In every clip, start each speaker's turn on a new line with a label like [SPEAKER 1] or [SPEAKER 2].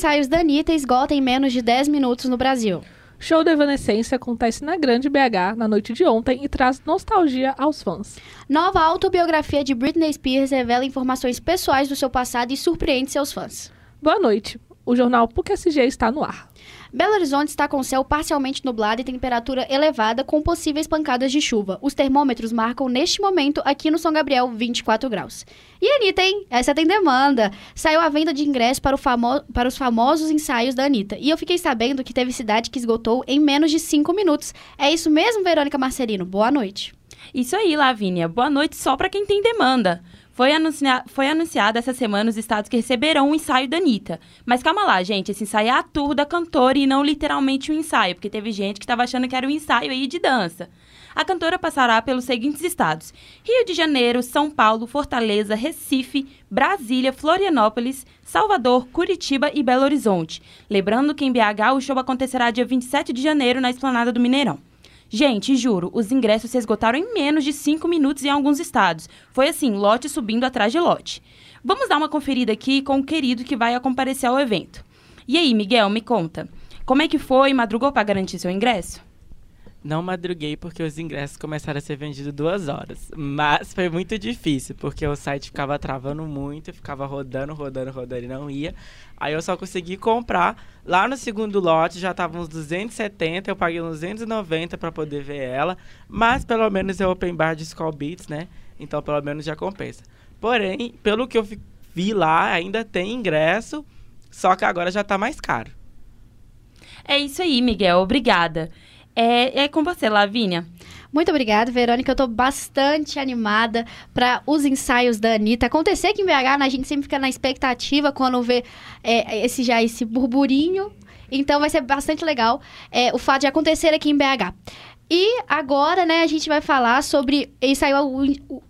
[SPEAKER 1] ensaios da Anitta esgota em menos de 10 minutos no Brasil.
[SPEAKER 2] Show da Evanescência acontece na Grande BH na noite de ontem e traz nostalgia aos fãs.
[SPEAKER 1] Nova autobiografia de Britney Spears revela informações pessoais do seu passado e surpreende seus fãs.
[SPEAKER 2] Boa noite. O jornal PUC SG está no ar.
[SPEAKER 1] Belo Horizonte está com céu parcialmente nublado e temperatura elevada com possíveis pancadas de chuva. Os termômetros marcam neste momento aqui no São Gabriel 24 graus. E Anitta, hein? Essa tem demanda. Saiu a venda de ingressos para, famo para os famosos ensaios da Anitta. E eu fiquei sabendo que teve cidade que esgotou em menos de 5 minutos. É isso mesmo, Verônica Marcelino? Boa noite.
[SPEAKER 3] Isso aí, Lavínia. Boa noite só para quem tem demanda. Foi, anuncia foi anunciado essa semana os estados que receberão o ensaio da Anitta. Mas calma lá, gente, esse ensaio é a tour da cantora e não literalmente um ensaio, porque teve gente que estava achando que era um ensaio aí de dança. A cantora passará pelos seguintes estados: Rio de Janeiro, São Paulo, Fortaleza, Recife, Brasília, Florianópolis, Salvador, Curitiba e Belo Horizonte. Lembrando que em BH o show acontecerá dia 27 de janeiro na Esplanada do Mineirão. Gente, juro, os ingressos se esgotaram em menos de 5 minutos em alguns estados. Foi assim, lote subindo atrás de lote. Vamos dar uma conferida aqui com o querido que vai comparecer ao evento. E aí, Miguel, me conta. Como é que foi? Madrugou para garantir seu ingresso?
[SPEAKER 4] Não madruguei porque os ingressos começaram a ser vendidos duas horas. Mas foi muito difícil, porque o site ficava travando muito, ficava rodando, rodando, rodando e não ia. Aí eu só consegui comprar. Lá no segundo lote já tava uns 270, eu paguei uns 290 para poder ver ela. Mas pelo menos é open bar de Skull Beats, né? Então pelo menos já compensa. Porém, pelo que eu vi lá, ainda tem ingresso, só que agora já tá mais caro.
[SPEAKER 3] É isso aí, Miguel. Obrigada. É, é com você, Lavínia.
[SPEAKER 1] Muito obrigada, Verônica. Eu estou bastante animada para os ensaios da Anitta. Acontecer aqui em BH, né? a gente sempre fica na expectativa quando vê é, esse já esse burburinho. Então vai ser bastante legal é, o fato de acontecer aqui em BH. E agora, né, a gente vai falar sobre. E saiu, o,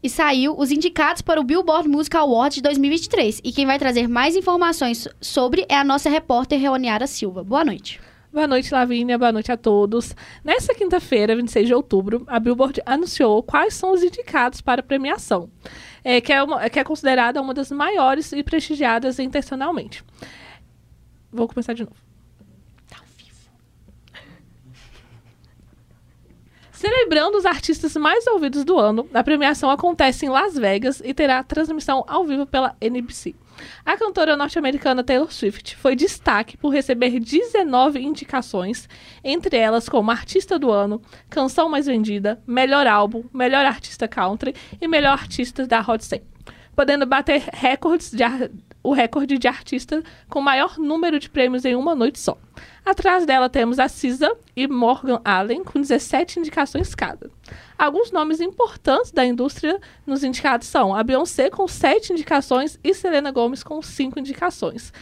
[SPEAKER 1] e saiu os indicados para o Billboard Music Award de 2023. E quem vai trazer mais informações sobre é a nossa repórter Reoniara Silva. Boa noite.
[SPEAKER 2] Boa noite, Lavínia. Boa noite a todos. Nesta quinta-feira, 26 de outubro, a Billboard anunciou quais são os indicados para a premiação, é, que, é uma, que é considerada uma das maiores e prestigiadas internacionalmente. Vou começar de novo. Tá ao vivo. Celebrando os artistas mais ouvidos do ano, a premiação acontece em Las Vegas e terá transmissão ao vivo pela NBC. A cantora norte-americana Taylor Swift foi destaque por receber 19 indicações, entre elas como Artista do Ano, Canção Mais Vendida, Melhor Álbum, Melhor Artista Country e Melhor Artista da Hot 100, podendo bater recordes de o recorde de artista com maior número de prêmios em uma noite só. Atrás dela temos a SZA e Morgan Allen, com 17 indicações cada. Alguns nomes importantes da indústria nos indicados são a Beyoncé com 7 indicações e Selena Gomez com 5 indicações.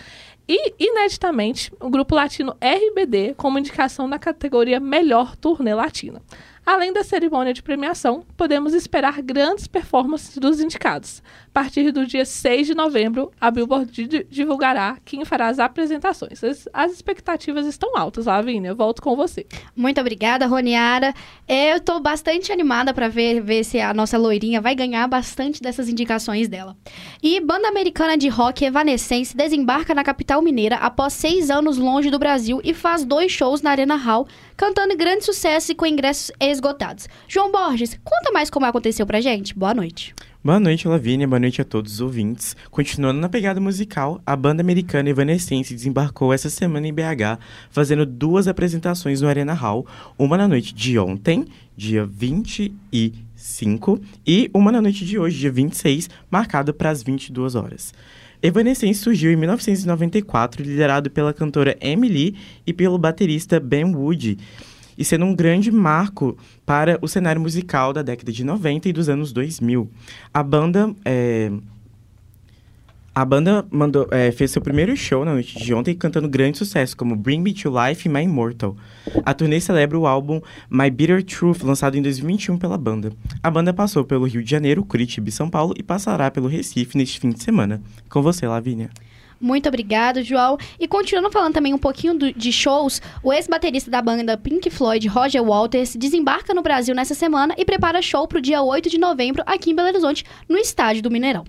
[SPEAKER 2] E, ineditamente, o grupo latino RBD como indicação na categoria Melhor Turnê Latina. Além da cerimônia de premiação, podemos esperar grandes performances dos indicados. A partir do dia 6 de novembro, a Billboard divulgará quem fará as apresentações. As, as expectativas estão altas, Lavínia. Volto com você.
[SPEAKER 1] Muito obrigada, Roniara. Eu estou bastante animada para ver, ver se a nossa loirinha vai ganhar bastante dessas indicações dela. E banda americana de rock Evanescence desembarca na capital mineira após seis anos longe do Brasil e faz dois shows na Arena Hall cantando grande sucesso e com ingressos esgotados. João Borges, conta mais como aconteceu pra gente. Boa noite.
[SPEAKER 5] Boa noite, Lavínia. Boa noite a todos os ouvintes. Continuando na pegada musical, a banda americana Evanescence desembarcou essa semana em BH, fazendo duas apresentações no Arena Hall, uma na noite de ontem, dia 25, e uma na noite de hoje, dia 26, marcada para as 22 horas. Evanescence surgiu em 1994, liderado pela cantora Emily e pelo baterista Ben Wood, e sendo um grande marco para o cenário musical da década de 90 e dos anos 2000. A banda é, a banda mandou, é, fez seu primeiro show na noite de ontem cantando grandes sucessos como Bring Me to Life e My Immortal. A turnê celebra o álbum My Bitter Truth, lançado em 2021 pela banda. A banda passou pelo Rio de Janeiro, Curitiba e São Paulo e passará pelo Recife neste fim de semana. Com você, Lavínia.
[SPEAKER 1] Muito obrigado, João. E continuando falando também um pouquinho do, de shows, o ex-baterista da banda Pink Floyd, Roger Walters, desembarca no Brasil nessa semana e prepara show para o dia 8 de novembro aqui em Belo Horizonte, no estádio do Mineirão.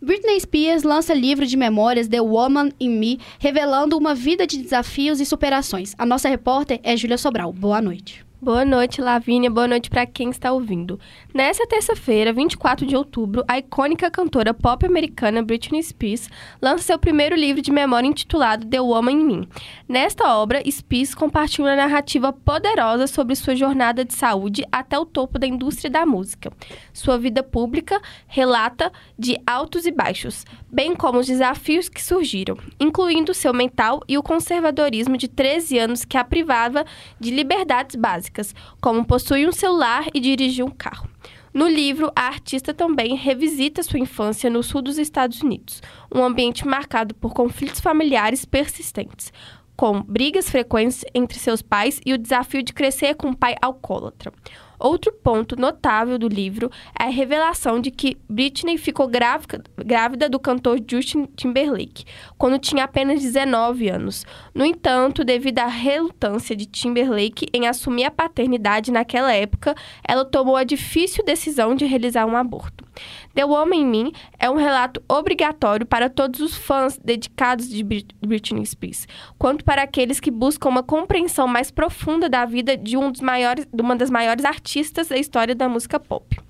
[SPEAKER 1] Britney Spears lança livro de memórias The Woman in Me, revelando uma vida de desafios e superações. A nossa repórter é Júlia Sobral. Boa noite.
[SPEAKER 6] Boa noite, Lavínia. Boa noite para quem está ouvindo. Nessa terça-feira, 24 de outubro, a icônica cantora pop americana Britney Spears lança seu primeiro livro de memória intitulado The Woman in Me. Nesta obra, Spears compartilha uma narrativa poderosa sobre sua jornada de saúde até o topo da indústria da música. Sua vida pública relata de altos e baixos, bem como os desafios que surgiram, incluindo seu mental e o conservadorismo de 13 anos que a privava de liberdades básicas básicas, como possuir um celular e dirigir um carro. No livro, a artista também revisita sua infância no sul dos Estados Unidos, um ambiente marcado por conflitos familiares persistentes, com brigas frequentes entre seus pais e o desafio de crescer com um pai alcoólatra. Outro ponto notável do livro é a revelação de que Britney ficou grávida do cantor Justin Timberlake, quando tinha apenas 19 anos. No entanto, devido à relutância de Timberlake em assumir a paternidade naquela época, ela tomou a difícil decisão de realizar um aborto. The Woman in Me é um relato obrigatório para todos os fãs dedicados de Britney Spears, quanto para aqueles que buscam uma compreensão mais profunda da vida de, um dos maiores, de uma das maiores artistas da história da música pop.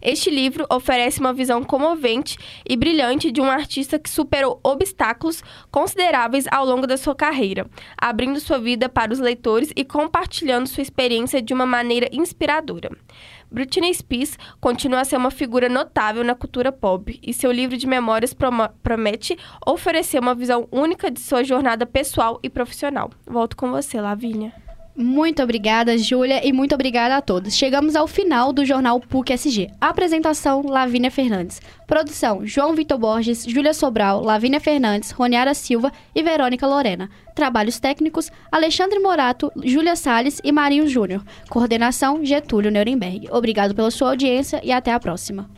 [SPEAKER 6] Este livro oferece uma visão comovente e brilhante de um artista que superou obstáculos consideráveis ao longo da sua carreira, abrindo sua vida para os leitores e compartilhando sua experiência de uma maneira inspiradora. Britney Spears continua a ser uma figura notável na cultura pop e seu livro de memórias promete oferecer uma visão única de sua jornada pessoal e profissional. Volto com você, Lavínia.
[SPEAKER 1] Muito obrigada, Júlia, e muito obrigada a todos. Chegamos ao final do jornal PUC SG. Apresentação: Lavínia Fernandes. Produção: João Vitor Borges, Júlia Sobral, Lavínia Fernandes, Roniara Silva e Verônica Lorena. Trabalhos técnicos: Alexandre Morato, Júlia Sales e Marinho Júnior. Coordenação: Getúlio Nuremberg. Obrigado pela sua audiência e até a próxima.